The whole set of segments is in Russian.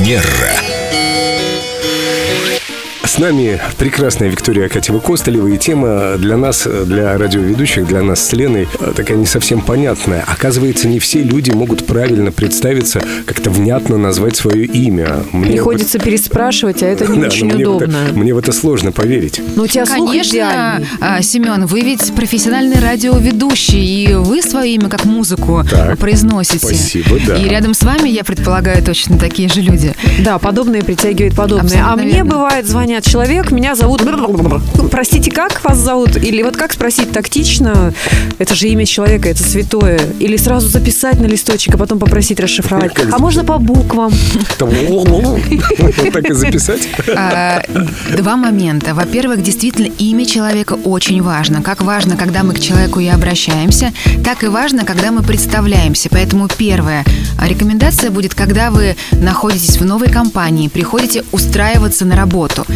Манера. С нами прекрасная Виктория Акатьева-Костолева. И тема для нас, для радиоведущих, для нас с Леной э, такая не совсем понятная. Оказывается, не все люди могут правильно представиться, как-то внятно назвать свое имя. Мне Приходится вот... переспрашивать, а это не да, очень мне удобно. В это, мне в это сложно поверить. Ну, у тебя Конечно, а, Семен, вы ведь профессиональный радиоведущий, и вы свое имя как музыку так, произносите. Спасибо, да. И рядом с вами, я предполагаю, точно такие же люди. Да, подобные притягивают подобные. Абсолютно а мне верно. бывает звонят человек, меня зовут... Простите, как вас зовут? Или вот как спросить тактично? Это же имя человека, это святое. Или сразу записать на листочек, а потом попросить расшифровать. А можно по буквам? Так и записать? А, два момента. Во-первых, действительно, имя человека очень важно. Как важно, когда мы к человеку и обращаемся, так и важно, когда мы представляемся. Поэтому первая рекомендация будет, когда вы находитесь в новой компании, приходите устраиваться на работу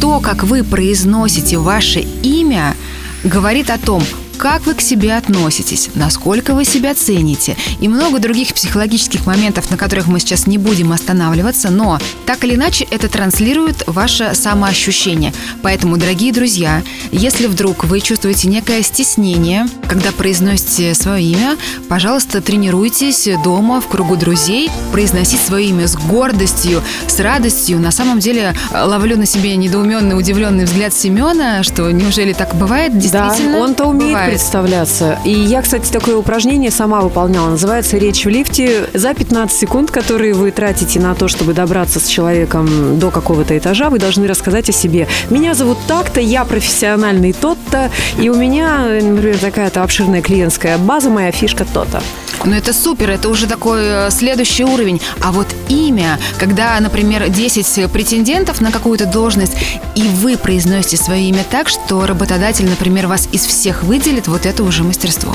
то, как вы произносите ваше имя, говорит о том, как вы к себе относитесь, насколько вы себя цените и много других психологических моментов, на которых мы сейчас не будем останавливаться, но так или иначе это транслирует ваше самоощущение. Поэтому, дорогие друзья, если вдруг вы чувствуете некое стеснение, когда произносите свое имя, пожалуйста, тренируйтесь дома в кругу друзей, произносить свое имя с гордостью, с радостью. На самом деле ловлю на себе недоуменный, удивленный взгляд Семена, что неужели так бывает? Действительно, да, он-то умеет бывает представляться. И я, кстати, такое упражнение сама выполняла. Называется «Речь в лифте». За 15 секунд, которые вы тратите на то, чтобы добраться с человеком до какого-то этажа, вы должны рассказать о себе. Меня зовут так-то, я профессиональный тот-то, и у меня, например, такая-то обширная клиентская база, моя фишка то-то. Ну это супер, это уже такой э, следующий уровень. А вот имя, когда, например, 10 претендентов на какую-то должность, и вы произносите свое имя так, что работодатель, например, вас из всех выделит, вот это уже мастерство.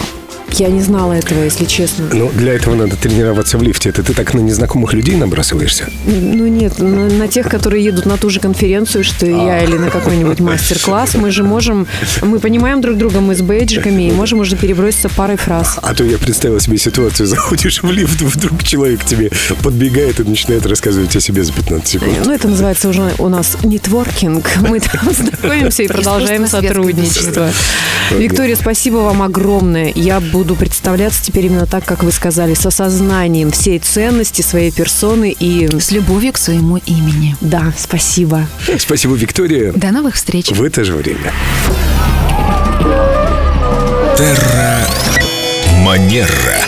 Я не знала этого, если честно. Ну, для этого надо тренироваться в лифте. Это ты так на незнакомых людей набрасываешься? Ну, нет, на, на тех, которые едут на ту же конференцию, что и я, или на какой-нибудь мастер-класс. Мы же можем, мы понимаем друг друга, мы с бейджиками, и можем уже переброситься парой фраз. А то я представила себе ситуацию, заходишь в лифт, вдруг человек к тебе подбегает и начинает рассказывать о себе за 15 секунд. Ну, это называется уже у нас нетворкинг. Мы там знакомимся и продолжаем сотрудничество. Виктория, спасибо вам огромное. Я буду буду представляться теперь именно так, как вы сказали, с осознанием всей ценности своей персоны и... С любовью к своему имени. Да, спасибо. Спасибо, Виктория. До новых встреч. В это же время. Терра Манера.